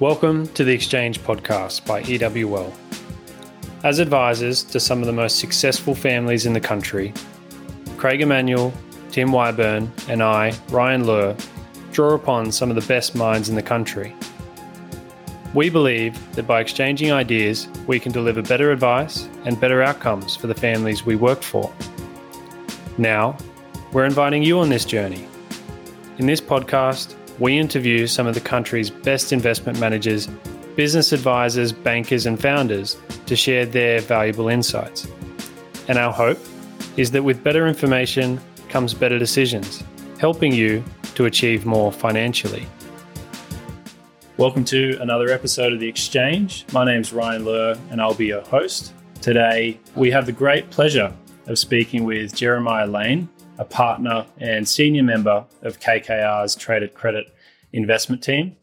Welcome to the Exchange Podcast by EWL. As advisors to some of the most successful families in the country, Craig Emanuel, Tim Wyburn, and I, Ryan Lur, draw upon some of the best minds in the country. We believe that by exchanging ideas, we can deliver better advice and better outcomes for the families we work for. Now, we're inviting you on this journey. In this podcast, we interview some of the country's best investment managers, business advisors, bankers, and founders to share their valuable insights. And our hope is that with better information comes better decisions, helping you to achieve more financially. Welcome to another episode of The Exchange. My name's Ryan Lur, and I'll be your host. Today, we have the great pleasure of speaking with Jeremiah Lane, a partner and senior member of KKR's Traded Credit investment team.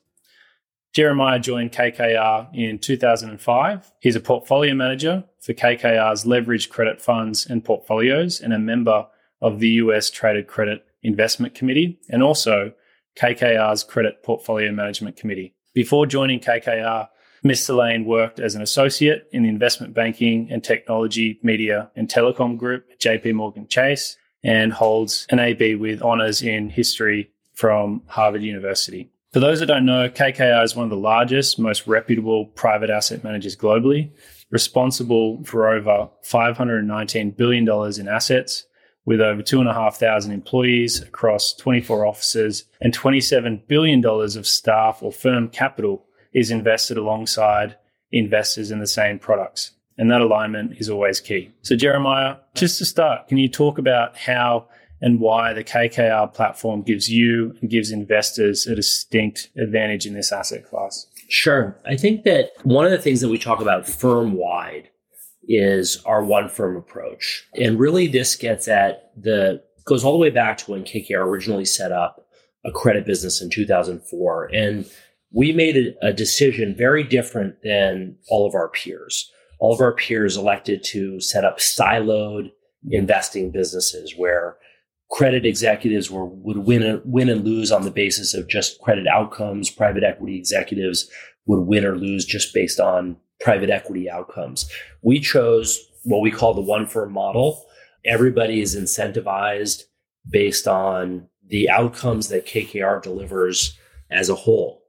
Jeremiah joined KKR in 2005. He's a portfolio manager for KKR's leveraged credit funds and portfolios and a member of the US Traded Credit Investment Committee and also KKR's Credit Portfolio Management Committee. Before joining KKR, Mr. Lane worked as an associate in the investment banking and technology, media, and telecom group at JP Morgan Chase and holds an AB with honors in history from Harvard University. For those that don't know, KKR is one of the largest, most reputable private asset managers globally, responsible for over $519 billion in assets with over 2,500 employees across 24 offices and $27 billion of staff or firm capital is invested alongside investors in the same products. And that alignment is always key. So, Jeremiah, just to start, can you talk about how and why the KKR platform gives you and gives investors a distinct advantage in this asset class? Sure. I think that one of the things that we talk about firm wide is our one firm approach. And really this gets at the goes all the way back to when KKR originally set up a credit business in 2004 and we made a, a decision very different than all of our peers. All of our peers elected to set up siloed investing businesses where credit executives were would win win and lose on the basis of just credit outcomes. Private equity executives would win or lose just based on private equity outcomes. We chose what we call the one firm model. Everybody is incentivized based on the outcomes that KKR delivers as a whole.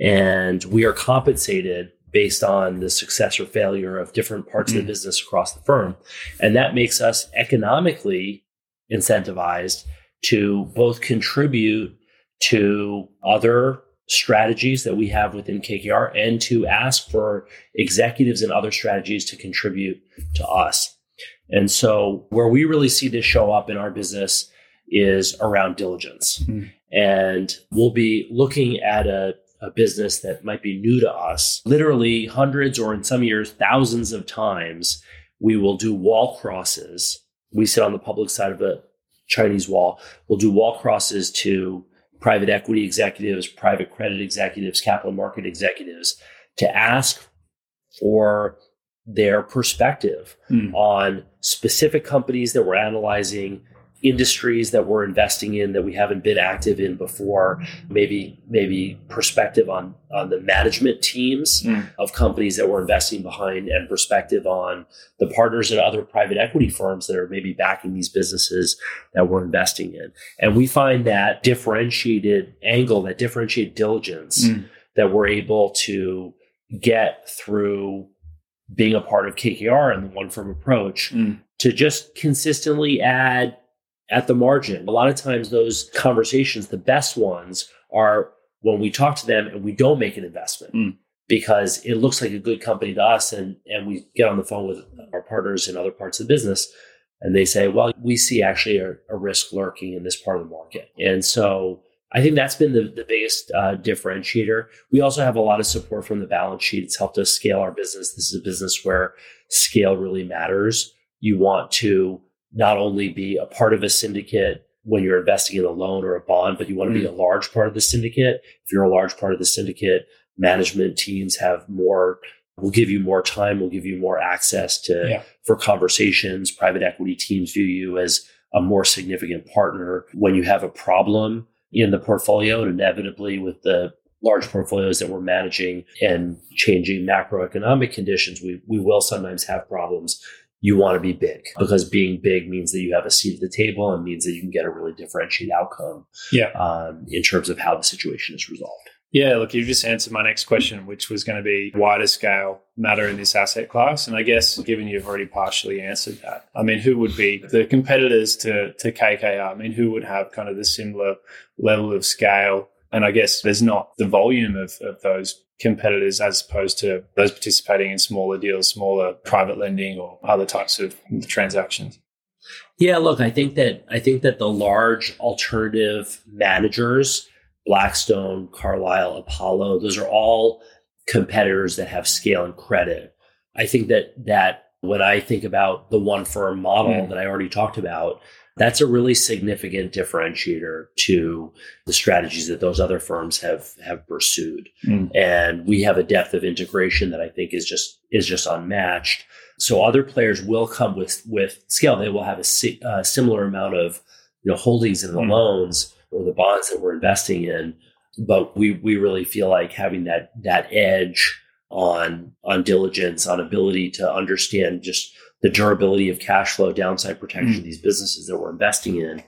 And we are compensated based on the success or failure of different parts mm of the mm. business across the firm. And that makes us economically incentivized to both contribute to other strategies that we have within KKR and to ask for executives and other strategies to contribute to us. And so where we really see this show up in our business is around diligence. Mm. And we'll be looking at a, a business that might be new to us, literally hundreds or in some years, thousands of times. We will do wall crosses. We sit on the public side of a Chinese wall. We'll do wall crosses to private equity executives, private credit executives, capital market executives to ask for their perspective mm. on specific companies that we're analyzing, industries that we're investing in that we haven't been active in before maybe maybe perspective on on the management teams mm. of companies that we're investing behind and perspective on the partners and other private equity firms that are maybe backing these businesses that we're investing in and we find that differentiated angle that differentiated diligence mm. that we're able to get through being a part of KKR and the one firm approach mm. to just consistently add at the margin. A lot of times, those conversations, the best ones, are when we talk to them and we don't make an investment mm. because it looks like a good company to us. And, and we get on the phone with our partners in other parts of the business and they say, well, we see actually a, a risk lurking in this part of the market. And so I think that's been the, the biggest uh, differentiator. We also have a lot of support from the balance sheet. It's helped us scale our business. This is a business where scale really matters. You want to not only be a part of a syndicate when you're investing in a loan or a bond, but you want to mm. be a large part of the syndicate. If you're a large part of the syndicate, management teams have more will give you more time, will give you more access to yeah. for conversations. Private equity teams view you as a more significant partner when you have a problem in the portfolio and inevitably with the large portfolios that we're managing and changing macroeconomic conditions, we, we will sometimes have problems. You want to be big because being big means that you have a seat at the table and means that you can get a really differentiated outcome Yeah. um, in terms of how the situation is resolved. Yeah, look, you've just answered my next question, which was going to be wider scale matter in this asset class. And I guess given you've already partially answered that, I mean, who would be the competitors to, to KKR? I mean, who would have kind of the similar level of scale? And I guess there's not the volume of, of those competitors as opposed to those participating in smaller deals, smaller private lending or other types of transactions. Yeah, look, I think that I think that the large alternative managers Blackstone, Carlyle, Apollo, those are all competitors that have scale and credit. I think that that when I think about the one firm model Mm. that I already talked about, that's a really significant differentiator to the strategies that those other firms have have pursued. Mm. And we have a depth of integration that I think is just is just unmatched. So other players will come with with scale. They will have a si- uh, similar amount of you know holdings in the Mm. loans or the bonds that we're investing in, but we we really feel like having that that edge on on diligence, on ability to understand just the durability of cash flow, downside protection Mm. of these businesses that we're investing in.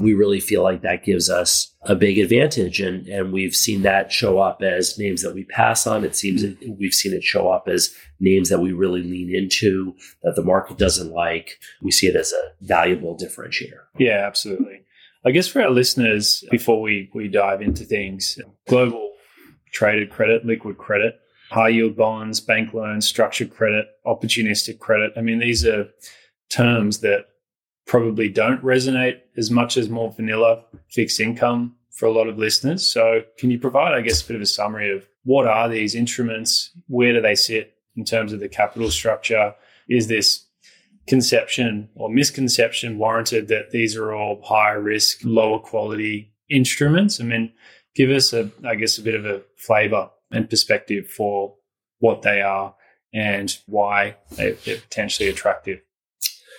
We really feel like that gives us a big advantage, and and we've seen that show up as names that we pass on. It seems that we've seen it show up as names that we really lean into that the market doesn't like. We see it as a valuable differentiator. Yeah, absolutely. I guess for our listeners, before we, we dive into things, global traded credit, liquid credit, high yield bonds, bank loans, structured credit, opportunistic credit. I mean, these are terms that probably don't resonate as much as more vanilla fixed income for a lot of listeners. So, can you provide, I guess, a bit of a summary of what are these instruments? Where do they sit in terms of the capital structure? Is this conception or misconception warranted that these are all higher risk, lower quality instruments? I mean, give us a, I guess, a bit of a flavor and perspective for what they are and why they- they're potentially attractive.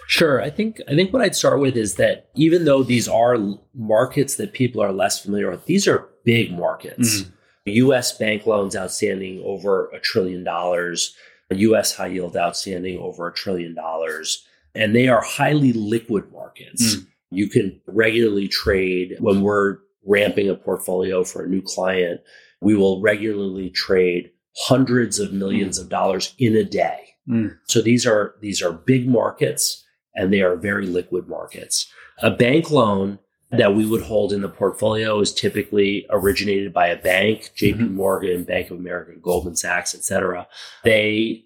Sure. I think I think what I'd start with is that even though these are markets that people are less familiar with, these are big markets. U.S. bank loans outstanding over a trillion dollars, U.S. high yield outstanding over a trillion dollars, and they are highly liquid markets. Mm. You can regularly trade when we're ramping a portfolio for a new client. We will regularly trade hundreds of millions of dollars in a day. Mm. So these are these are big markets and they are very liquid markets. A bank loan that we would hold in the portfolio is typically originated by a bank, JP Mhm. Morgan, Bank of America, Goldman Sachs, et cetera. They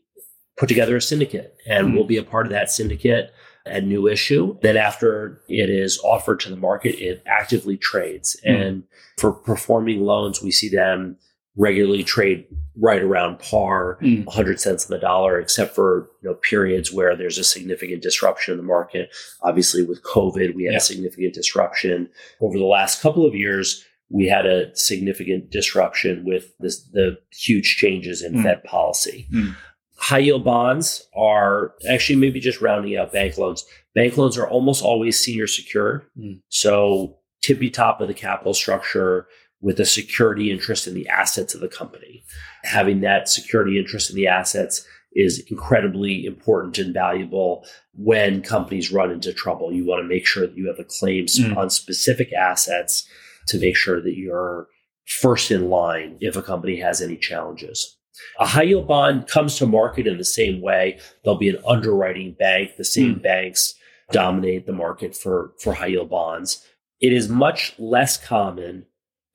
put together a syndicate and Mhm. we'll be a part of that syndicate at new issue. Then after it is offered to the market, it actively trades. Mhm. And for performing loans, we see them regularly trade right around par, Mm. 100 cents on the dollar, except for you know periods where there's a significant disruption in the market. Obviously, with COVID, we had Yeah. a significant disruption over the last couple of years. We had a significant disruption with this, the huge changes in Mm. Fed policy. Mm. High yield bonds are actually maybe just rounding out bank loans. Bank loans are almost always senior secured. Mm. So tippy top of the capital structure with a security interest in the assets of the company. Having that security interest in the assets is incredibly important and valuable when companies run into trouble. You want to make sure that you have a claims Mm. on specific assets to make sure that you're first in line if a company has any challenges. A high yield bond comes to market in the same way. There'll be an underwriting bank. The same banks dominate the market for, for high yield bonds. It is much less common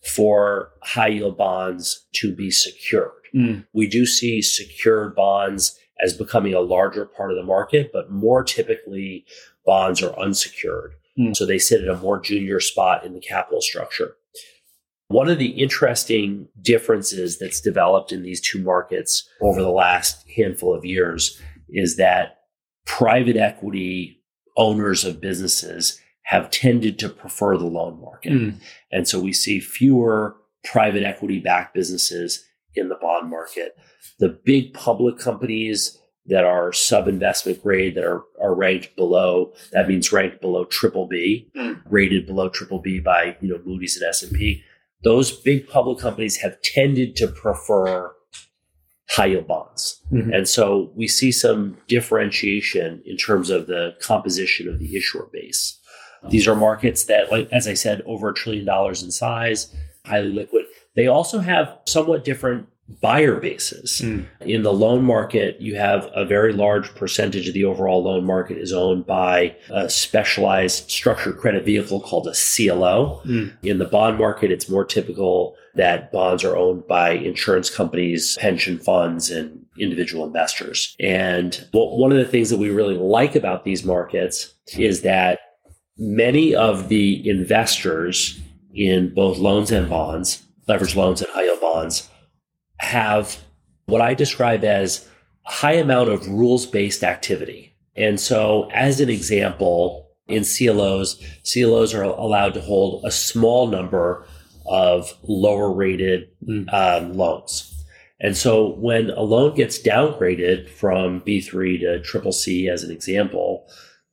for high yield bonds to be secured. Mm. We do see secured bonds as becoming a larger part of the market, but more typically bonds are unsecured. Mm. So they sit at a more junior spot in the capital structure. One of the interesting differences that's developed in these two markets over the last handful of years is that private equity owners of businesses have tended to prefer the loan market. Mm. And so we see fewer private equity backed businesses in the bond market. The big public companies that are sub investment grade that are, are ranked below, that means ranked below triple B, Mm. rated below triple B by, you know, Moody's and S&P. Those big public companies have tended to prefer high yield bonds. Mm-hmm. And so we see some differentiation in terms of the composition of the issuer base. These are markets that, like as I said, over a trillion dollars in size, highly liquid. They also have somewhat different buyer bases. Mm. In the loan market, you have a very large percentage of the overall loan market is owned by a specialized structured credit vehicle called a CLO. Mm. In the bond market, it's more typical that bonds are owned by insurance companies, pension funds, and individual investors. And one of the things that we really like about these markets is that many of the investors in both loans and bonds, leverage loans and high yield bonds, have what I describe as a high amount of rules based activity. And so, as an example, in CLOs, CLOs are allowed to hold a small number of lower rated mm. um, loans. And so, when a loan gets downgraded from B3 to triple C, as an example,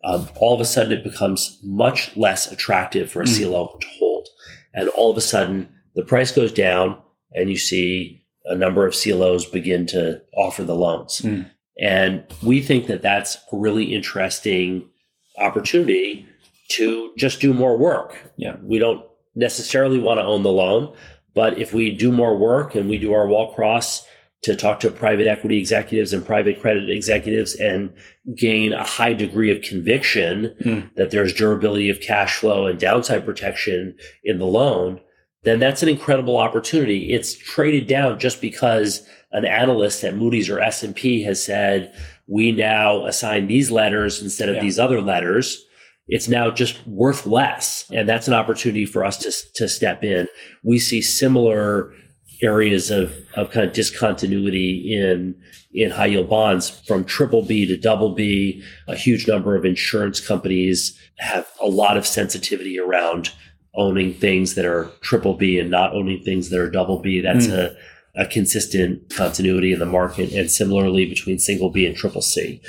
um, all of a sudden it becomes much less attractive for a mm. CLO to hold. And all of a sudden, the price goes down, and you see a number of CLOs begin to offer the loans. Mm. And we think that that's a really interesting opportunity to just do more work. Yeah. We don't necessarily want to own the loan, but if we do more work and we do our wall cross to talk to private equity executives and private credit executives and gain a high degree of conviction mm. that there's durability of cash flow and downside protection in the loan, then that's an incredible opportunity. It's traded down just because an analyst at Moody's or S&P has said, we now assign these letters instead of yeah. these other letters. It's now just worth less. And that's an opportunity for us to, to step in. We see similar areas of, of kind of discontinuity in, in high yield bonds from triple B to double B. A huge number of insurance companies have a lot of sensitivity around owning things that are triple B and not owning things that are double B. That's mm. a, a consistent continuity in the market and similarly between single B and triple C.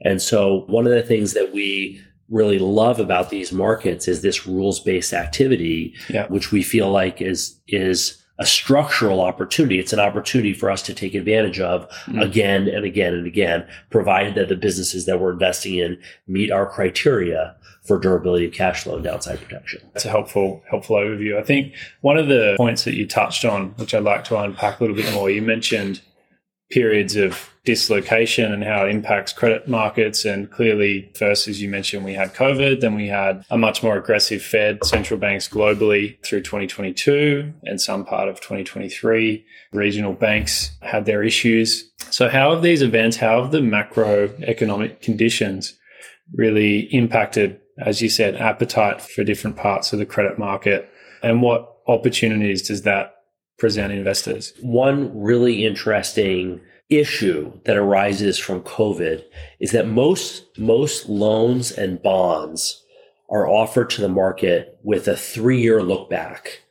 And so one of the things that we really love about these markets is this rules based activity, yeah. which we feel like is, is a structural opportunity. It's an opportunity for us to take advantage of mm. again and again and again, provided that the businesses that we're investing in meet our criteria for durability of cash flow and downside protection. That's a helpful, helpful overview. I think one of the points that you touched on, which I'd like to unpack a little bit more, you mentioned periods of dislocation and how it impacts credit markets. And clearly, first, as you mentioned, we had COVID, then we had a much more aggressive Fed, central banks globally through 2022 and some part of 2023. Regional banks had their issues. So, how have these events, how have the macroeconomic conditions really impacted, as you said, appetite for different parts of the credit market? And what opportunities does that present investors? One really interesting issue that arises from COVID is that most most loans and bonds are offered to the market with a three year look back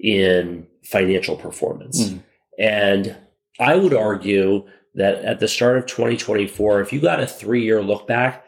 in financial performance. Mm. And I would argue that at the start of 2024, if you got a three year look back,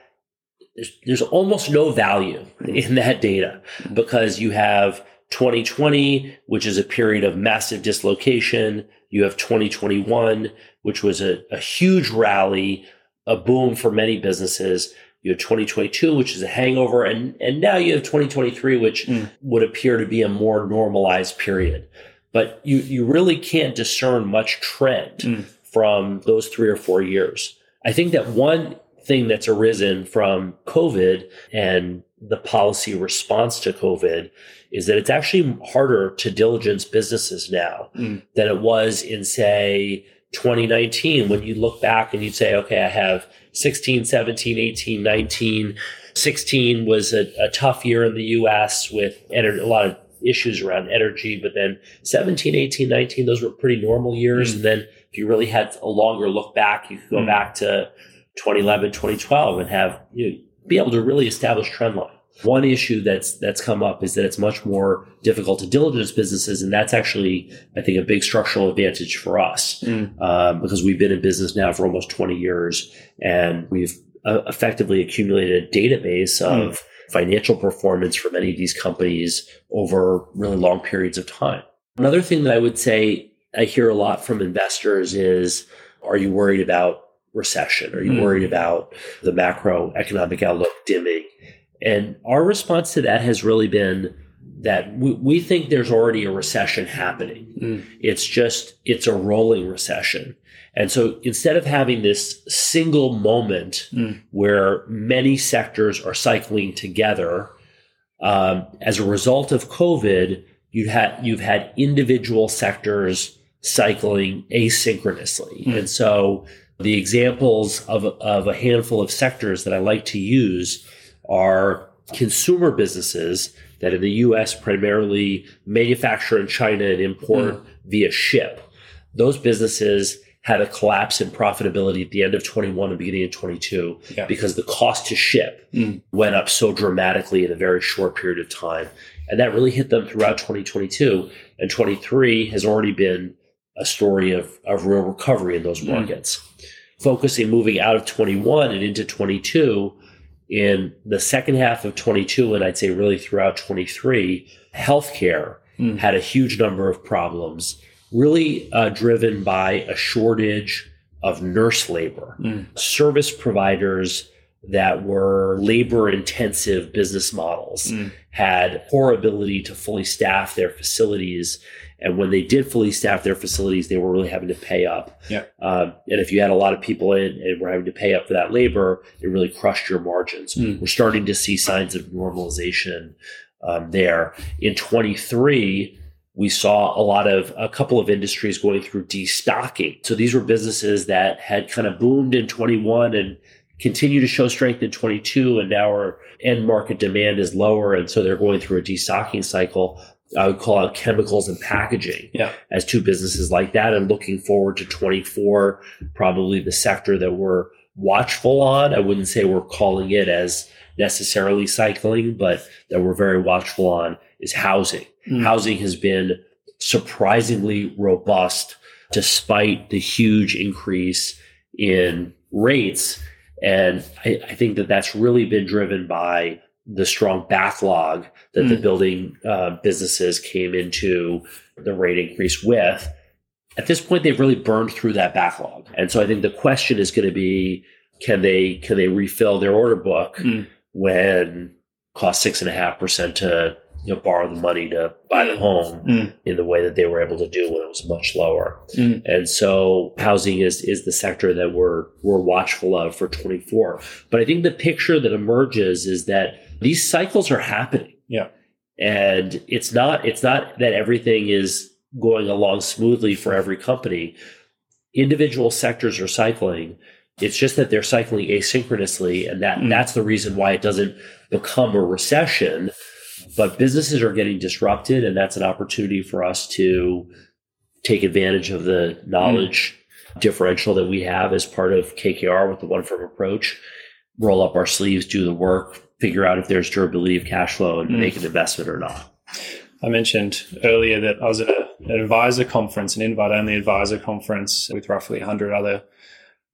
there's, there's almost no value in that data because you have 2020, which is a period of massive dislocation. You have 2021, which was a, a huge rally, a boom for many businesses. You have 2022, which is a hangover. And, and now you have 2023, which mm. would appear to be a more normalized period. But you, you really can't discern much trend mm. from those three or four years. I think that one thing that's arisen from COVID and the policy response to COVID is that it's actually harder to diligence businesses now mm. than it was in, say, 2019 when you look back and you'd say, okay, I have 16, 17, 18, 19. 16 was a, a tough year in the US with ener- a lot of issues around energy, but then 17, 18, 19, those were pretty normal years. Mm. And then if you really had a longer look back, you could go mm. back to 2011, 2012 and have, you know, be able to really establish trend line. One issue that's that's come up is that it's much more difficult to diligence businesses, and that's actually, I think, a big structural advantage for us mm. um, because we've been in business now for almost 20 years, and we've uh, effectively accumulated a database of mm. financial performance for many of these companies over really long periods of time. Another thing that I would say I hear a lot from investors is are you worried about recession? Are you mm. worried about the macroeconomic outlook dimming? And our response to that has really been that we, we think there's already a recession happening. Mm. It's just, it's a rolling recession. And so instead of having this single moment mm. where many sectors are cycling together, um, as a result of COVID, you had you've had individual sectors cycling asynchronously. Mm. And so the examples of, of a handful of sectors that I like to use are consumer businesses that in the US primarily manufacture in China and import mm. via ship. Those businesses had a collapse in profitability at the end of 21 and beginning of 22 yeah. because the cost to ship mm. went up so dramatically in a very short period of time. And that really hit them throughout 2022. And 23 has already been a story of, of real recovery in those mm. markets. Focusing moving out of 21 and into 22, in the second half of 22, and I'd say really throughout 23, healthcare mm. had a huge number of problems, really uh, driven by a shortage of nurse labor. Mm. Service providers that were labor intensive business models mm. had poor ability to fully staff their facilities and when they did fully staff their facilities, they were really having to pay up. Yeah. Um, and if you had a lot of people in and were having to pay up for that labor, it really crushed your margins. Mm. We're starting to see signs of normalization um, there. In 23, we saw a lot of a couple of industries going through destocking. So these were businesses that had kind of boomed in 21 and continue to show strength in 22 and now our end market demand is lower and so they're going through a destocking cycle I would call out chemicals and packaging yeah. as two businesses like that. And looking forward to 24, probably the sector that we're watchful on. I wouldn't say we're calling it as necessarily cycling, but that we're very watchful on is housing. Mm. Housing has been surprisingly robust despite the huge increase in rates. And I, I think that that's really been driven by the strong backlog that mm. the building uh, businesses came into the rate increase with. At this point, they've really burned through that backlog, and so I think the question is going to be: Can they can they refill their order book mm. when cost six and a half percent to you know, borrow the money to buy the home mm. in the way that they were able to do when it was much lower. Mm. And so housing is is the sector that we're we're watchful of for 24. But I think the picture that emerges is that these cycles are happening. Yeah. And it's not it's not that everything is going along smoothly for every company. Individual sectors are cycling. It's just that they're cycling asynchronously, and that mm. that's the reason why it doesn't become a recession but businesses are getting disrupted, and that's an opportunity for us to take advantage of the knowledge mm. differential that we have as part of KKR with the one firm approach. Roll up our sleeves, do the work, figure out if there's durability of cash flow, and mm. make an investment or not. I mentioned earlier that I was at a, an advisor conference, an invite only advisor conference with roughly 100 other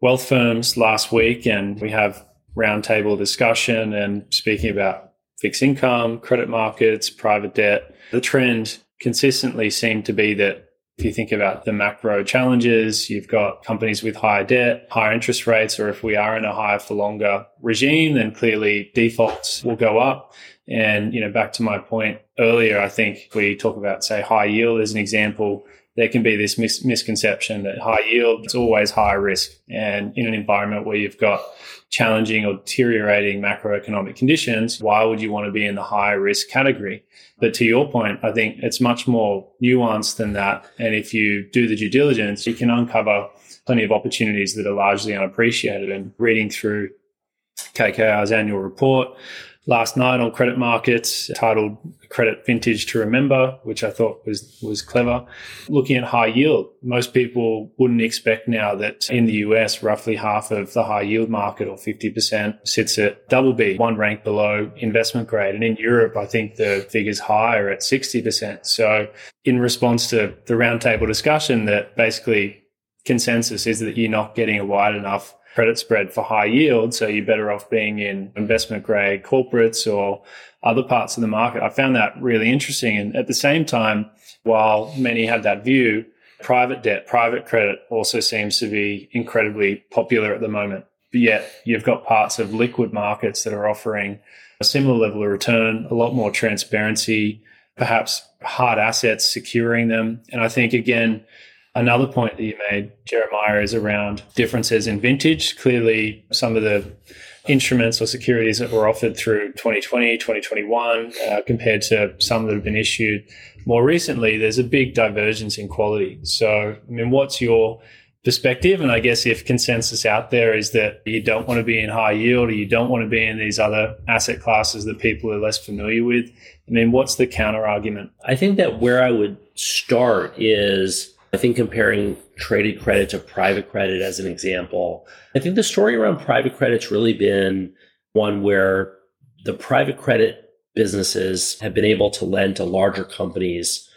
wealth firms last week, and we have roundtable discussion and speaking about fixed income, credit markets, private debt. The trend consistently seemed to be that if you think about the macro challenges, you've got companies with higher debt, higher interest rates, or if we are in a higher for longer regime, then clearly defaults will go up. And, you know, back to my point earlier, I think we talk about, say, high yield as an example. There can be this mis- misconception that high yield is always high risk. And in an environment where you've got challenging or deteriorating macroeconomic conditions, why would you want to be in the high risk category? But to your point, I think it's much more nuanced than that. And if you do the due diligence, you can uncover plenty of opportunities that are largely unappreciated. And reading through KKR's annual report, last night on credit markets titled credit vintage to remember which i thought was was clever. Looking at high yield most people wouldn't expect now that in the us roughly half of the high yield market or 50% sits at double b one rank below investment grade. And in europe i think the figure's higher at 60% so in response to the roundtable discussion that basically consensus is that you're not getting a wide enough credit spread for high yield. So you're better off being in investment grade corporates or other parts of the market. I found that really interesting. And at the same time, while many have that view, private debt, private credit also seems to be incredibly popular at the moment. But yet you've got parts of liquid markets that are offering a similar level of return, a lot more transparency, perhaps hard assets securing them. And I think again, another point that you made, Jeremiah, is around differences in vintage. Clearly, some of the instruments or securities that were offered through 2020, 2021, uh, compared to some that have been issued more recently, there's a big divergence in quality. So, I mean, what's your perspective. And I guess if consensus out there is that you don't want to be in high yield or you don't want to be in these other asset classes that people are less familiar with, I mean, what's the counter argument? I think that where I would start is I think comparing traded credit to private credit as an example. I think the story around private credit's really been one where the private credit businesses have been able to lend to larger companies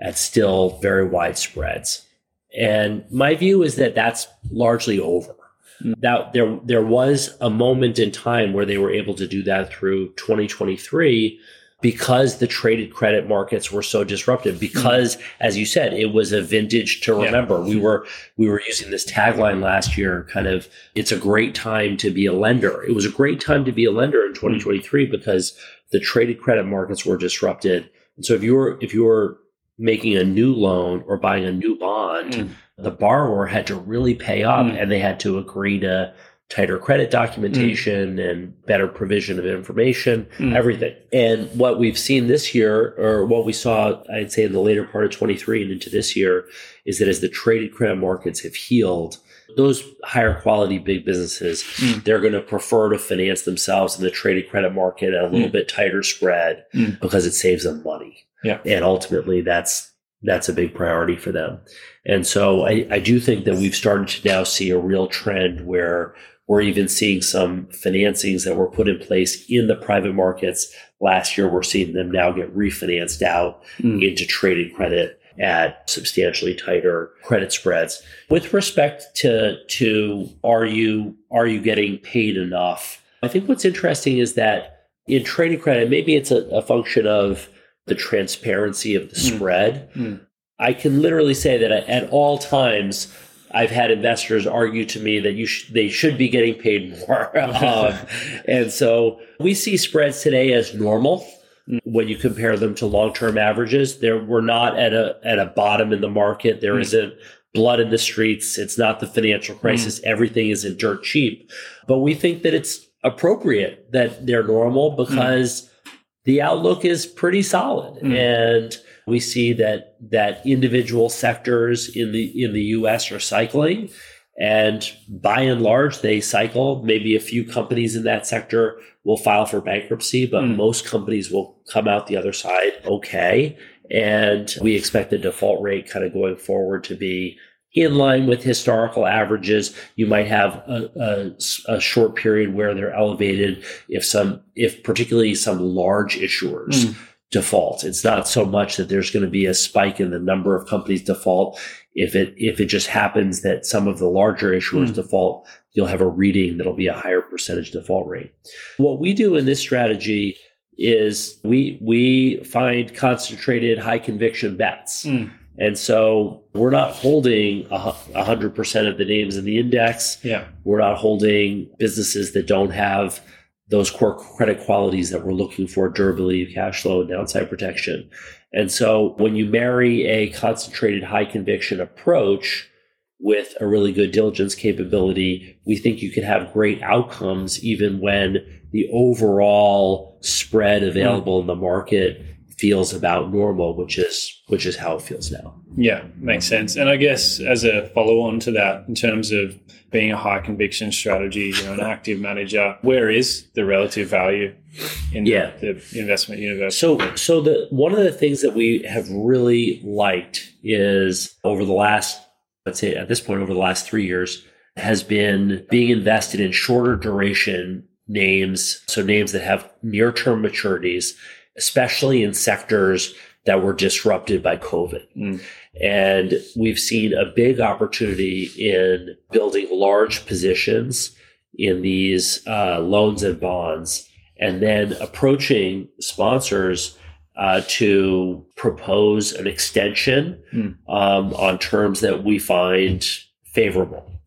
at still very wide spreads. And my view is that that's largely over. Hmm. That there there was a moment in time where they were able to do that through 2023 because the traded credit markets were so disruptive because as you said it was a vintage to remember yeah. we were we were using this tagline last year kind of it's a great time to be a lender it was a great time to be a lender in 2023 because the traded credit markets were disrupted and so if you were if you were making a new loan or buying a new bond, mm. the borrower had to really pay up mm. and they had to agree to tighter credit documentation mm. and better provision of information, mm. everything. And what we've seen this year, or what we saw, I'd say in the later part of 23 and into this year, is that as the traded credit markets have healed, those higher quality big businesses, mm. they're going to prefer to finance themselves in the traded credit market at a little mm. bit tighter spread mm. because it saves them money. Yeah. And ultimately that's that's a big priority for them. And so I, I do think that we've started to now see a real trend where we're even seeing some financings that were put in place in the private markets last year. We're seeing them now get refinanced out mm. into traded credit at substantially tighter credit spreads. With respect to to are you are you getting paid enough? I think what's interesting is that in trading credit, maybe it's a, a function of the transparency of the mm. spread. Mm. I can literally say that at all times, I've had investors argue to me that you sh- they should be getting paid more. um, and so we see spreads today as normal mm. when you compare them to long-term averages. There we're not at a at a bottom in the market. There mm. not blood in the streets. It's not the financial mm. crisis. Mm. Everything isn't dirt cheap. But we think that it's appropriate that they're normal because the outlook is pretty solid. Mm. And we see that that individual sectors in the in the US are cycling. And by and large, they cycle. Maybe a few companies in that sector will file for bankruptcy, but mm. most companies will come out the other side okay. And we expect the default rate kind of going forward to be in line with historical averages. You might have a, a, a, short period where they're elevated if some, if particularly some large issuers mm. Default. It's not so much that there's going to be a spike in the number of companies default. If it, if it just happens that some of the larger issuers mm. default, you'll have a reading that'll be a higher percentage default rate. What we do in this strategy is we, we find concentrated high conviction bets. Mm and so we're not holding a hundred percent of the names in the index. Yeah. We're not holding businesses that don't have those core credit qualities that we're looking for, durability of cash flow and downside protection. And so when you marry a concentrated high conviction approach with a really good diligence capability, we think you can have great outcomes even when the overall spread available in the market feels about normal, which is which is how it feels now. Yeah, makes sense. And I guess as a follow on to that, in terms of being a high conviction strategy, you know, an active manager, where is the relative value in yeah. the, the investment universe? So so the one of the things that we have really liked is over the last let's say at this point over the last three years has been being invested in shorter duration names, so names that have near term maturities especially in sectors that were disrupted by COVID. Mm. And we've seen a big opportunity in building large positions in these uh, loans and bonds, and then approaching sponsors uh, to propose an extension Mm. um, on terms that we find favorable.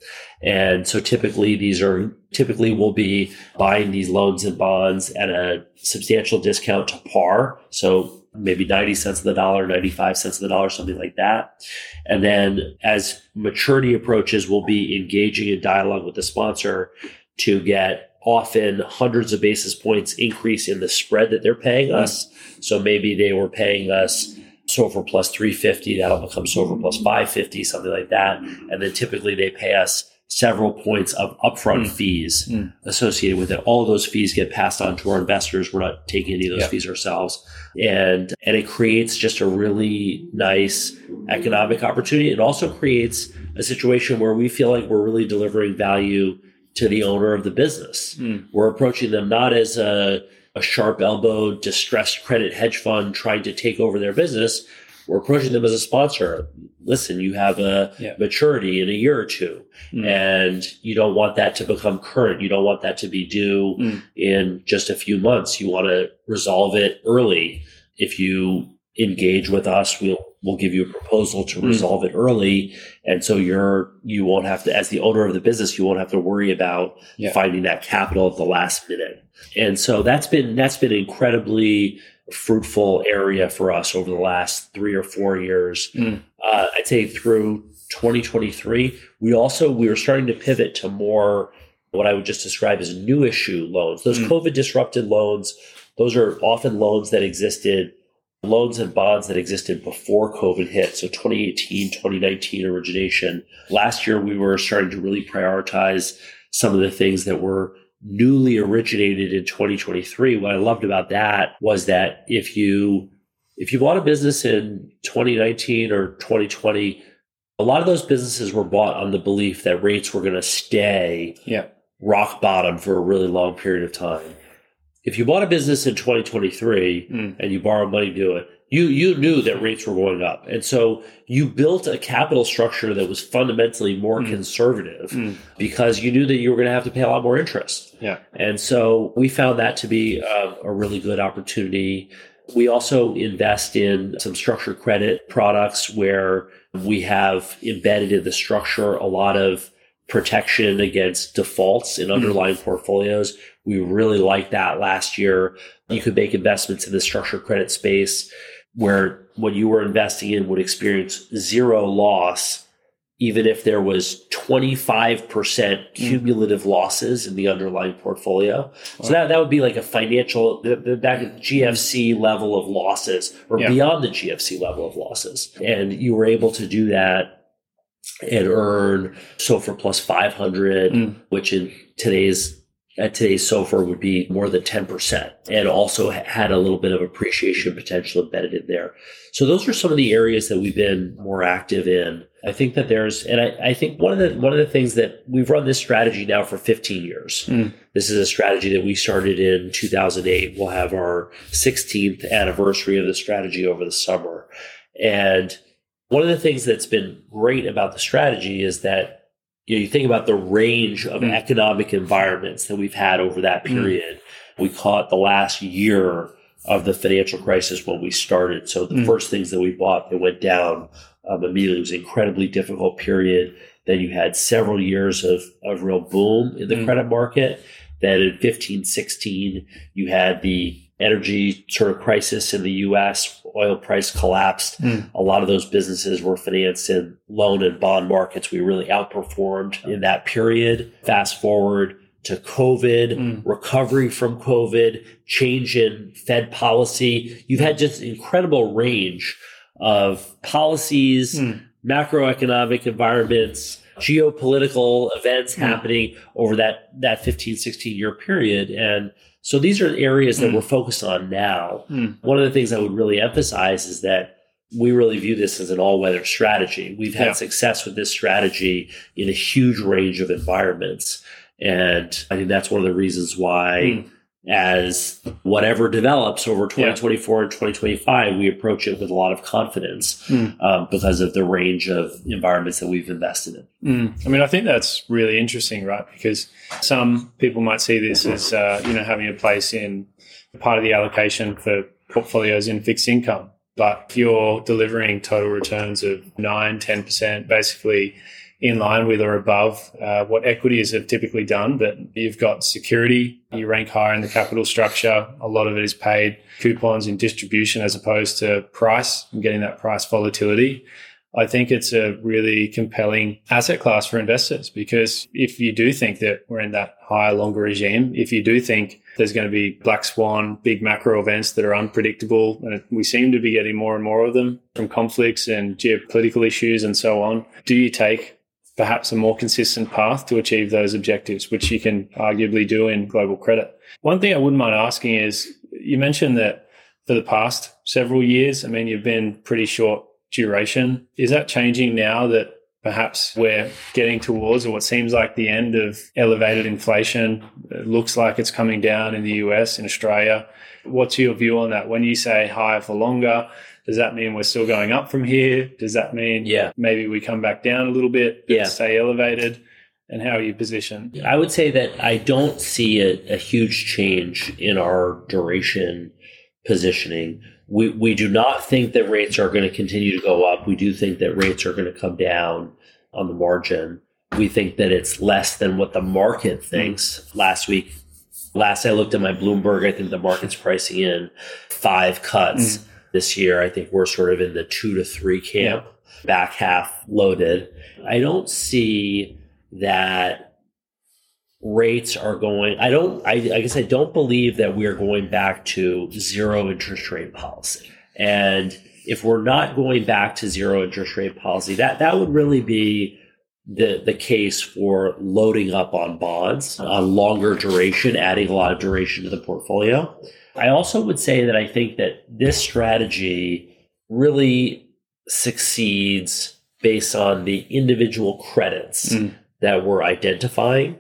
And so typically these are typically we'll be buying these loans and bonds at a substantial discount to par. So maybe 90 cents of the dollar, 95 cents of the dollar, something like that. And then as maturity approaches, we'll be engaging in dialogue with the sponsor to get often hundreds of basis points increase in the spread that they're paying us. So maybe they were paying us SOFR plus 350, that'll become SOFR plus 550, something like that. And then typically they pay us several points of upfront Mm. fees Mm. associated with it. All of those fees get passed on to our investors. We're not taking any of those Yeah. fees ourselves. And and it creates just a really nice economic opportunity. It also creates a situation where we feel like we're really delivering value to the owner of the business. Mm. We're approaching them not as a, a sharp elbowed, distressed credit hedge fund trying to take over their business. We're approaching them as a sponsor. Listen, you have a Yeah. maturity in a year or two, Mm. and you don't want that to become current. You don't want that to be due Mm. in just a few months. You want to resolve it early. If you engage with us, we'll we'll give you a proposal to Mm. resolve it early, and so you're you won't have to, as the owner of the business, you won't have to worry about Yeah. finding that capital at the last minute. And so that's been that's been incredibly fruitful area for us over the last three or four years. Mm. Uh, I'd say through 2023, we also we were starting to pivot to more what I would just describe as new issue loans. Those Mm. COVID disrupted loans, those are often loans that existed, loans and bonds that existed before COVID hit. So 2018, 2019 origination. Last year, we were starting to really prioritize some of the things that were newly originated in 2023. What I loved about that was that if you if you bought a business in 2019 or 2020, a lot of those businesses were bought on the belief that rates were going to stay Yeah. rock bottom for a really long period of time. If you bought a business in 2023 Mm. and you borrowed money to do it, you you knew that rates were going up. And so you built a capital structure that was fundamentally more Mm. conservative Mm. because you knew that you were going to have to pay a lot more interest. Yeah. And so we found that to be um, a really good opportunity. We also invest in some structured credit products where we have embedded in the structure a lot of protection against defaults in underlying portfolios. We really liked that last year. You could make investments in the structured credit space where what you were investing in would experience zero loss, even if there was 25% cumulative losses in the underlying portfolio. So that, that would be like a financial, that GFC level of losses or Yeah. beyond the GFC level of losses. And you were able to do that and earn SOFR plus 500, Mm. which in today's at today's SOFR would be more than 10% and also had a little bit of appreciation potential embedded in there. So those are some of the areas that we've been more active in. I think that there's, and I, I think one of the, one of the things that we've run this strategy now for 15 years. Mm. This is a strategy that we started in 2008. We'll have our 16th anniversary of the strategy over the summer. And one of the things that's been great about the strategy is that you know you think about the range of Mm. economic environments that we've had over that Mm. period. We caught the last year of the financial crisis when we started. So the Mm. first things that we bought that went down um, immediately it was an incredibly difficult period. Then you had several years of, of real boom in the Mm. credit market. Then in 15, 16, you had the energy sort of crisis in the US, oil price collapsed. Mm. A lot of those businesses were financed in loan and bond markets. We really outperformed in that period. Fast forward to COVID, Mm. recovery from COVID, change in Fed policy. You've had just incredible range of policies, Mm. macroeconomic environments, geopolitical events Mm. happening over that, that 15, 16 year period. And so these are areas that Mm. we're focused on now. Mm. One of the things I would really emphasize is that we really view this as an all weather strategy. We've had Yeah. success with this strategy in a huge range of environments. And I think that's one of the reasons why Mm. As whatever develops over 2024 yeah. and 2025, we approach it with a lot of confidence mm. um, because of the range of environments that we've invested in. Mm. I mean, I think that's really interesting, right? Because some people might see this as, uh, you know, having a place in part of the allocation for portfolios in fixed income. But if you're delivering total returns of 9, 10%, basically in line with or above uh, what equities have typically done. But you've got security, you rank higher in the capital structure. A lot of it is paid coupons in distribution as opposed to price and getting that price volatility. I think it's a really compelling asset class for investors because if you do think that we're in that higher, longer regime, if you do think there's going to be black swan, big macro events that are unpredictable, and we seem to be getting more and more of them from conflicts and geopolitical issues and so on, do you take perhaps a more consistent path to achieve those objectives, which you can arguably do in global credit. One thing I wouldn't mind asking is you mentioned that for the past several years, I mean, you've been pretty short duration. Is that changing now that perhaps we're getting towards or what seems like the end of elevated inflation? It looks like it's coming down in the US, in Australia. What's your view on that? When you say higher for longer, does that mean we're still going up from here? Does that mean yeah. maybe we come back down a little bit, yeah. stay elevated? And how are you positioned? I would say that I don't see a, a huge change in our duration positioning. We, we do not think that rates are going to continue to go up. We do think that rates are going to come down on the margin. We think that it's less than what the market thinks. Last week, last I looked at my Bloomberg, I think the market's pricing in five cuts. Mm this year. I think we're sort of in the two to three camp, yeah. back half loaded. I don't see that rates are going i don't I, I, guess i don't believe that we're going back to zero interest rate policy and if we're not going back to zero interest rate policy that that would really be the the case for loading up on bonds on longer duration adding a lot of duration to the portfolio I also would say that I think that this strategy really succeeds based on the individual credits mm. that we're identifying.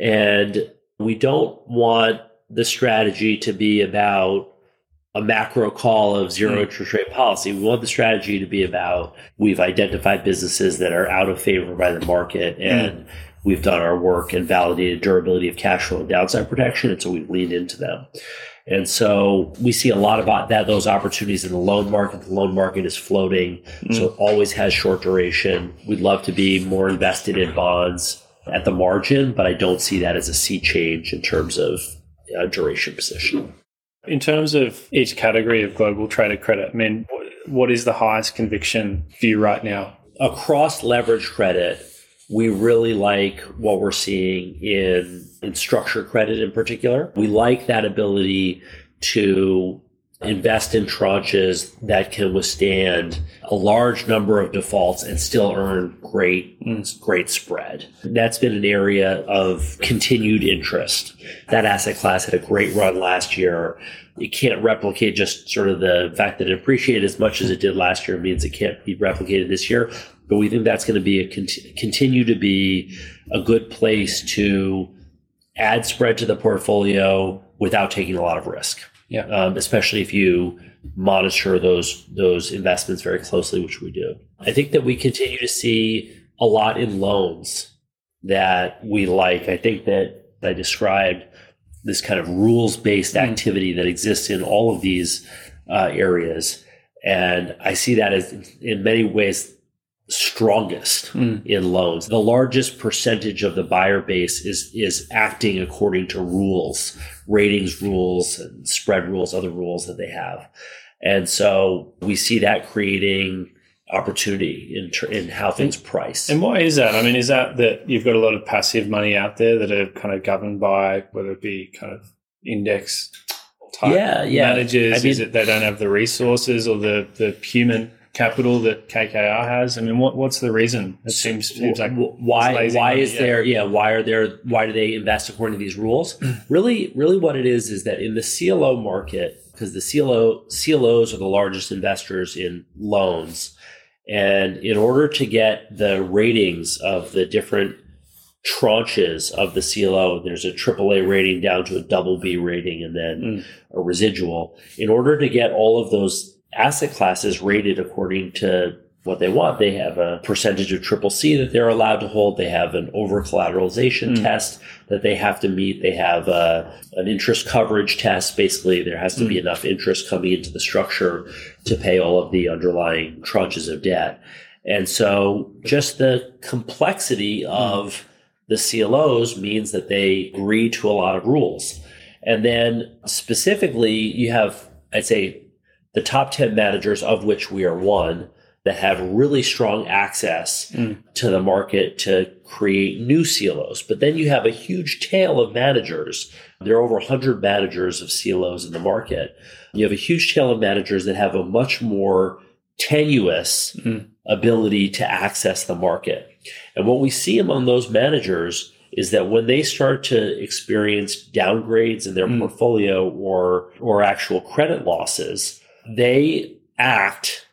And we don't want the strategy to be about a macro call of zero mm. interest rate policy. We want the strategy to be about we've identified businesses that are out of favor by the market mm. and mm. we've done our work and validated durability of cash flow and downside protection. And so we've leaned into them. And so we see a lot about that, those opportunities in the loan market. The loan market is floating, mm. so it always has short duration. We'd love to be more invested in bonds at the margin, but I don't see that as a sea change in terms of uh, duration position. In terms of each category of global traded credit, I mean, what is the highest conviction view right now? Across leverage credit, we really like what we're seeing in, in structured credit in particular. We like that ability to invest in tranches that can withstand a large number of defaults and still earn great, great spread. That's been an area of continued interest. That asset class had a great run last year. It can't replicate just sort of the fact that it appreciated as much as it did last year means it can't be replicated this year but we think that's going to be a continue to be a good place to add spread to the portfolio without taking a lot of risk. Yeah, um, especially if you monitor those those investments very closely, which we do. I think that we continue to see a lot in loans that we like. I think that I described this kind of rules based mm-hmm. activity that exists in all of these uh, areas. And I see that as in many ways strongest mm. in loans. The largest percentage of the buyer base is is acting according to rules, ratings rules and spread rules, other rules that they have. And so we see that creating opportunity in in how things price. And why is that? I mean, is that that you've got a lot of passive money out there that are kind of governed by whether it be kind of index type yeah, yeah. managers? I mean, is it they don't have the resources or the the human capital that KKR has? I mean, what, what's the reason? It seems, seems like why why is there yeah why are there why do they invest according to these rules? really, really, what it is is that in the CLO market, because the CLO CLOs are the largest investors in loans, and in order to get the ratings of the different tranches of the CLO. There's a AAA rating down to a double B rating and then mm. a residual. In order to get all of those asset classes rated according to what they want, they have a percentage of triple C that they're allowed to hold. They have an over collateralization mm. test that they have to meet. They have a, uh, an interest coverage test. Basically, there has to mm. be enough interest coming into the structure to pay all of the underlying tranches of debt. And so just the complexity of the CLOs means that they agree to a lot of rules. And then specifically, you have, I'd say, the top 10 managers, of which we are one, that have really strong access mm. to the market to create new CLOs. But then you have a huge tail of managers. There are over 100 managers of CLOs in the market. You have a huge tail of managers that have a much more tenuous mm. ability to access the market. And what we see among those managers is that when they start to experience downgrades in their mm. portfolio or or actual credit losses, they act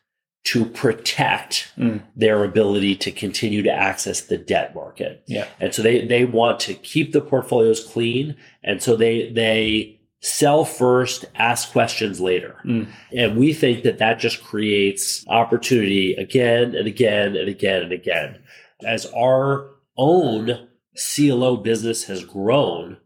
to protect mm. their ability to continue to access the debt market. Yeah. And so they they want to keep the portfolios clean and so they they sell first, ask questions later. Mm. And we think that that just creates opportunity again and again and again and again. As our own CLO business has grown,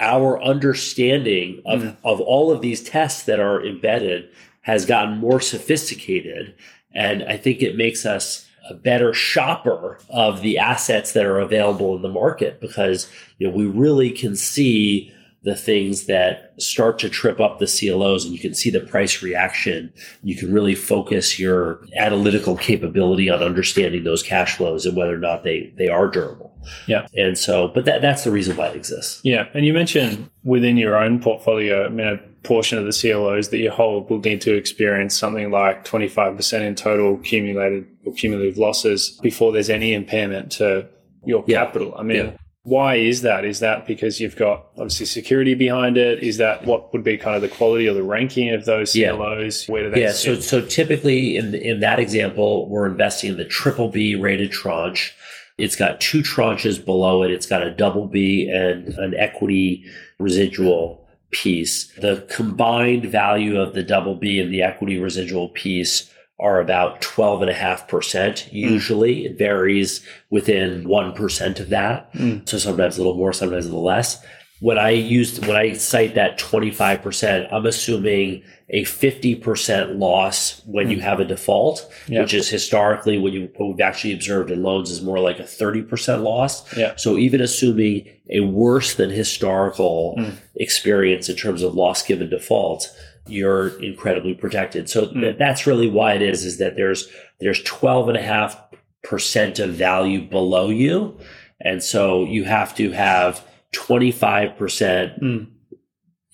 our understanding of, mm. of all of these tests that are embedded has gotten more sophisticated. And I think it makes us a better shopper of the assets that are available in the market because you know we really can see the things that start to trip up the CLOs and you can see the price reaction. You can really focus your analytical capability on understanding those cash flows and whether or not they, they are durable. Yeah. And so, but that, that's the reason why it exists. Yeah. And you mentioned within your own portfolio, I mean, portion of the CLOs that you hold will need to experience something like 25% in total accumulated or cumulative losses before there's any impairment to your yeah. capital. I mean, yeah why is that? Is that because you've got obviously security behind it? Is that what would be kind of the quality or the ranking of those CLOs? Yeah. Where do they yeah, sit? so so typically in in that example, we're investing in the triple B rated tranche. It's got two tranches below it. It's got a double B and an equity residual piece. The combined value of the double B and the equity residual piece are about 12.5% hmm. usually. Mm. It varies within 1% of that. Mm. So sometimes a little more, sometimes a little less. When I used, when I cite that 25%, I'm assuming a 50% loss when mm. you have a default, yeah. which is historically what, you, what we've actually observed in loans is more like a 30% loss. Yeah. So even assuming a worse than historical hmm. experience in terms of loss given default, you're incredibly protected. So mm. th- that's really why it is, is that there's, there's 12 and a half percent of value below you. And so you have to have 25% mm.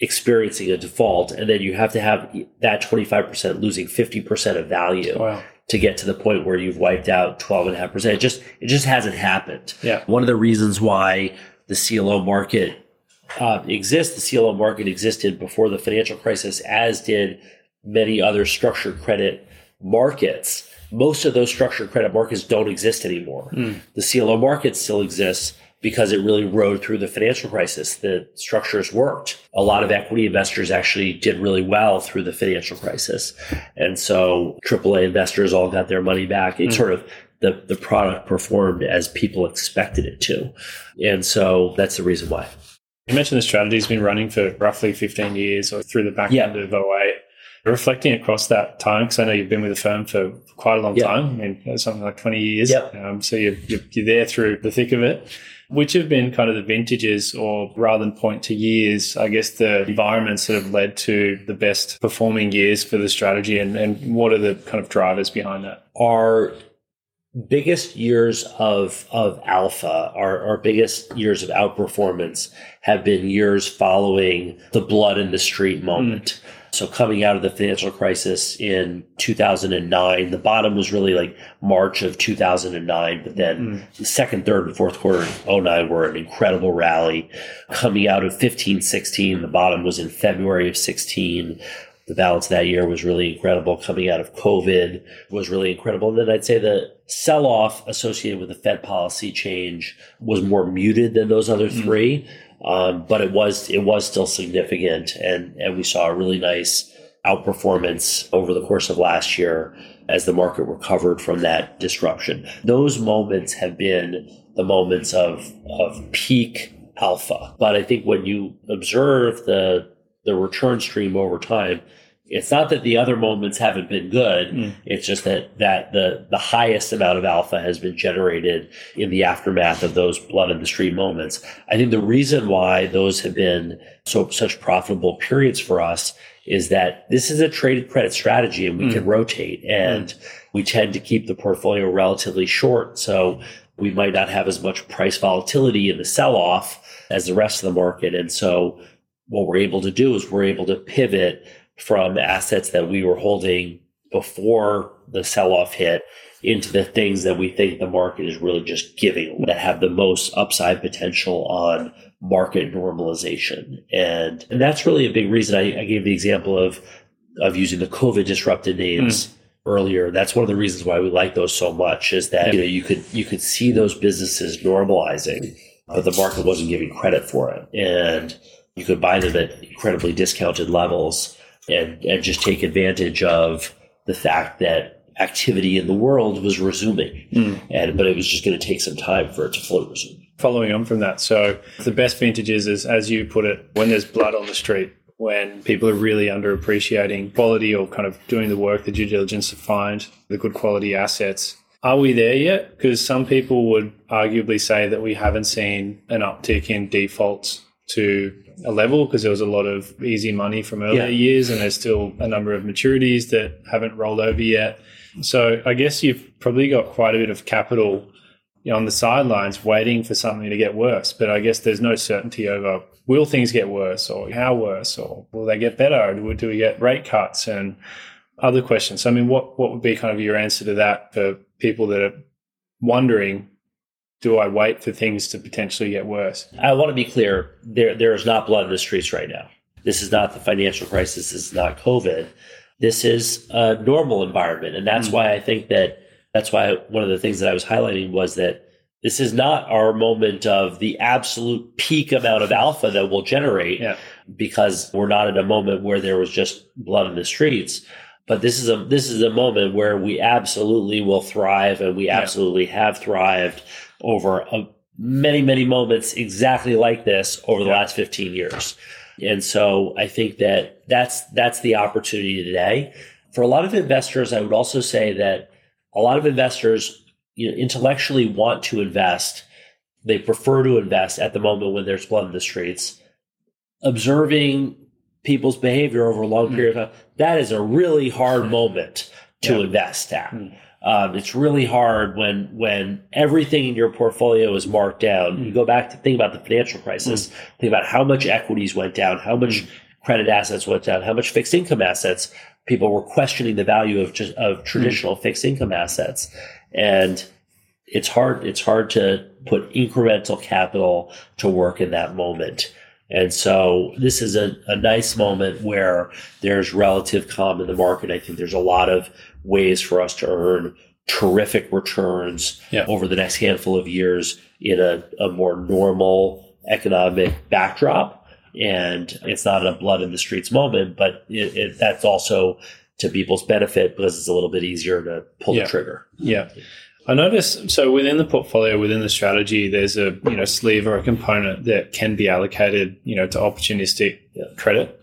experiencing a default. And then you have to have that 25% losing 50% of value. Wow. To get to the point where you've wiped out 12 and a half percent. It just, it just hasn't happened. Yeah. One of the reasons why the CLO market uh, exist. The CLO market existed before the financial crisis, as did many other structured credit markets. Most of those structured credit markets don't exist anymore. Mm. The CLO market still exists because it really rode through the financial crisis. The structures worked. A lot of equity investors actually did really well through the financial crisis. And so AAA investors all got their money back. It mm. sort of the, the product performed as people expected it to. And so that's the reason why. You mentioned the strategy has been running for roughly 15 years or through the back yeah. end of 08. Reflecting across that time, because I know you've been with the firm for quite a long time, I mean, something like 20 years. Yep. Um, so you're, you're, you're there through the thick of it. Which have been kind of the vintages, or rather than point to years, I guess the environments that have led to the best performing years for the strategy, and, and what are the kind of drivers behind that? Our biggest years of of alpha, our, our biggest years of outperformance have been years following the blood in the street moment. Mm. So coming out of the financial crisis in 2009, the bottom was really like March of 2009, but then mm. the second, third, and fourth quarter of 09 were an incredible rally. Coming out of 15, 16, the bottom was in February of 16 the balance of that year was really incredible. Coming out of COVID was really incredible. And then I'd say the sell off associated with the Fed policy change was more muted than those other mm. Um, but it was it was still significant, and and we saw a really nice outperformance over the course of last year as the market recovered from that disruption. Those moments have been the moments of of peak alpha. But I think when you observe the the return stream over time, it's not that the other moments haven't been good. Mm. It's just that that the the highest amount of alpha has been generated in the aftermath of those blood in the stream moments. I think the reason why those have been so such profitable periods for us is that this is a traded credit strategy and we mm. can rotate and mm. we tend to keep the portfolio relatively short. So we might not have as much price volatility in the sell off as the rest of the market. And so what we're able to do is we're able to pivot from assets that we were holding before the sell off hit into the things that we think the market is really just giving that have the most upside potential on market normalization. And, and that's really a big reason I, I gave the example of, of using the COVID disrupted names. Mm. Earlier, that's one of the reasons why we like those so much is that you know you could you could see those businesses normalizing, but the market wasn't giving credit for it, and you could buy them at incredibly discounted levels and, and just take advantage of the fact that activity in the world was resuming. Mm. And but it was just going to take some time for it to fully resume. Following on from that, so the best vintages is, as you put it, when there's blood on the street, when people are really underappreciating quality or kind of doing the work, the due diligence to find the good quality assets. Are we there yet? Because some people would arguably say that we haven't seen an uptick in defaults to a level because there was a lot of easy money from earlier yeah. years and there's still a number of maturities that haven't rolled over yet. So I guess you've probably got quite a bit of capital you know, on the sidelines waiting for something to get worse. But I guess there's no certainty over will things get worse or how worse or will they get better? Or do we get rate cuts and other questions? So, I mean, what, what would be kind of your answer to that for people that are wondering do I wait for things to potentially get worse? I want to be clear there there is not blood in the streets right now. This is not the financial crisis. This is not COVID. This is a normal environment. And that's mm why I think that that's why one of the things that I was highlighting was that this is not our moment of the absolute peak amount of alpha that we'll generate yeah. because we're not in a moment where there was just blood in the streets. But this is a this is a moment where we absolutely will thrive and we absolutely yeah. have thrived over a, many, many moments exactly like this over the last 15 years. And so I think that that's, that's the opportunity today. For a lot of investors, I would also say that a lot of investors you know, intellectually want to invest. They prefer to invest at the moment when there's blood in the streets. Observing people's behavior over a long mm. period of time, that is a really hard moment to yeah. invest at. Mm. Um, it's really hard when when everything in your portfolio is marked down. You go back to think about the financial crisis. Mm. Think about how much equities went down, how much mm. credit assets went down, how much fixed income assets. People were questioning the value of just of traditional mm. fixed income assets, and it's hard. It's hard to put incremental capital to work in that moment. And so this is a, a nice moment where there's relative calm in the market. I think there's a lot of ways for us to earn terrific returns yeah. over the next handful of years in a, a more normal economic backdrop. And it's not a blood in the streets moment, but it, it, that's also to people's benefit because it's a little bit easier to pull yeah. the trigger. Yeah. I notice so within the portfolio, within the strategy, there's a you know sleeve or a component that can be allocated, you know, to opportunistic yeah. credit.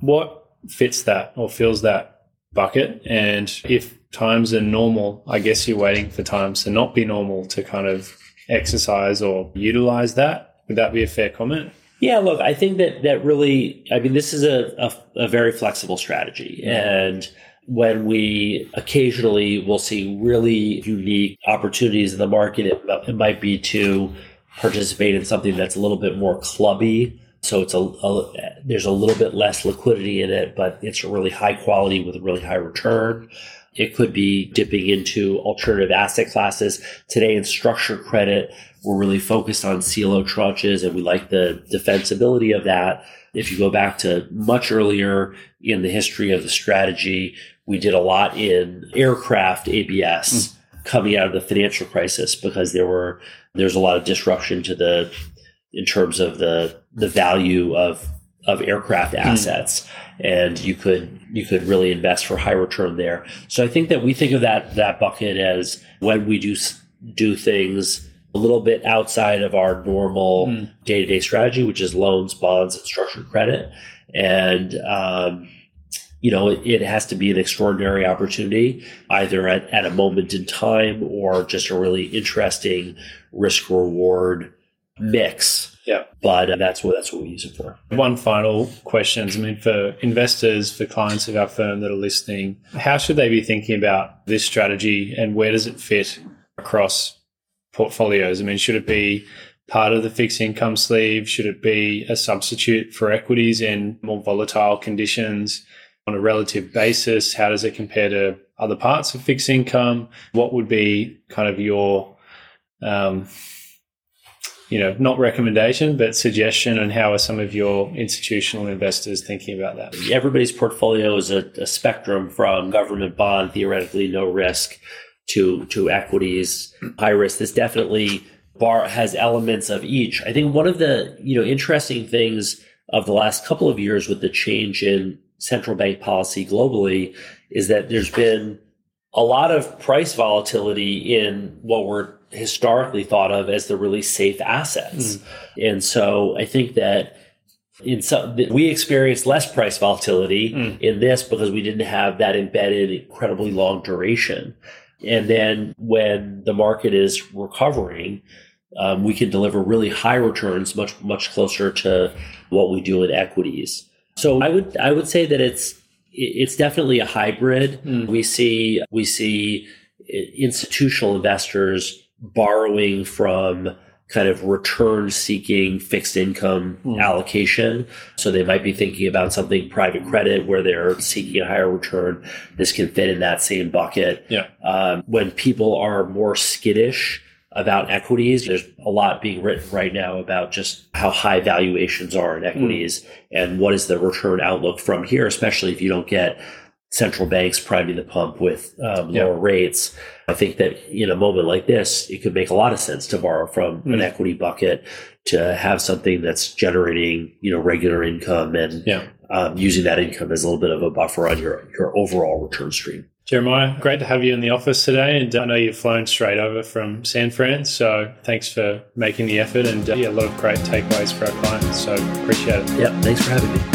What fits that or fills that bucket. And if times are normal, I guess you're waiting for times to not be normal to kind of exercise or utilize that. Would that be a fair comment? Yeah, look, I think that that really, I mean, this is a, a, a very flexible strategy. And when we occasionally will see really unique opportunities in the market, it, it might be to participate in something that's a little bit more clubby So it's a, a, there's a little bit less liquidity in it, but it's a really high quality with a really high return. It could be dipping into alternative asset classes. Today in structured credit, we're really focused on CLO tranches and we like the defensibility of that. If you go back to much earlier in the history of the strategy, we did a lot in aircraft ABS mm. coming out of the financial crisis because there were there's a lot of disruption to the in terms of the the value of of aircraft hmm. assets mm. and you could you could really invest for high return there so i think that we think of that that bucket as when we do do things a little bit outside of our normal mm. day-to-day strategy which is loans bonds and structured credit and um, you know it, it, has to be an extraordinary opportunity either at, at a moment in time or just a really interesting risk reward mix yeah. But uh, that's what that's what we use it for. One final question. I mean, for investors, for clients of our firm that are listening, how should they be thinking about this strategy and where does it fit across portfolios? I mean, should it be part of the fixed income sleeve? Should it be a substitute for equities in more volatile conditions on a relative basis? How does it compare to other parts of fixed income? What would be kind of your um, you know, not recommendation, but suggestion and how are some of your institutional investors thinking about that? Everybody's portfolio is a, a spectrum from government bond, theoretically no risk, to to equities, high risk. This definitely bar has elements of each. I think one of the you know interesting things of the last couple of years with the change in central bank policy globally is that there's been a lot of price volatility in what were historically thought of as the really safe assets. Mm. And so I think that in some we experienced less price volatility mm. in this because we didn't have that embedded incredibly long duration. And then when the market is recovering, um, we can deliver really high returns, much much closer to what we do in equities. So I would I would say that it's it's definitely a hybrid. Mm. We see we see institutional investors borrowing from kind of return seeking fixed income mm. allocation. So they might be thinking about something private credit where they're seeking a higher return. This can fit in that same bucket. Yeah. Um, when people are more skittish about equities, there's a lot being written right now about just how high valuations are in equities mm. and what is the return outlook from here, especially if you don't get central banks priming the pump with um, lower yeah. rates. I think that in a moment like this, it could make a lot of sense to borrow from mm. an equity bucket to have something that's generating, you know, regular income and yeah. um, using that income as a little bit of a buffer on your, your overall return stream. Jeremiah, great to have you in the office today. And I know you've flown straight over from San Fran. So thanks for making the effort and uh, yeah, a lot of great takeaways for our clients. So appreciate it. Yeah, thanks for having me.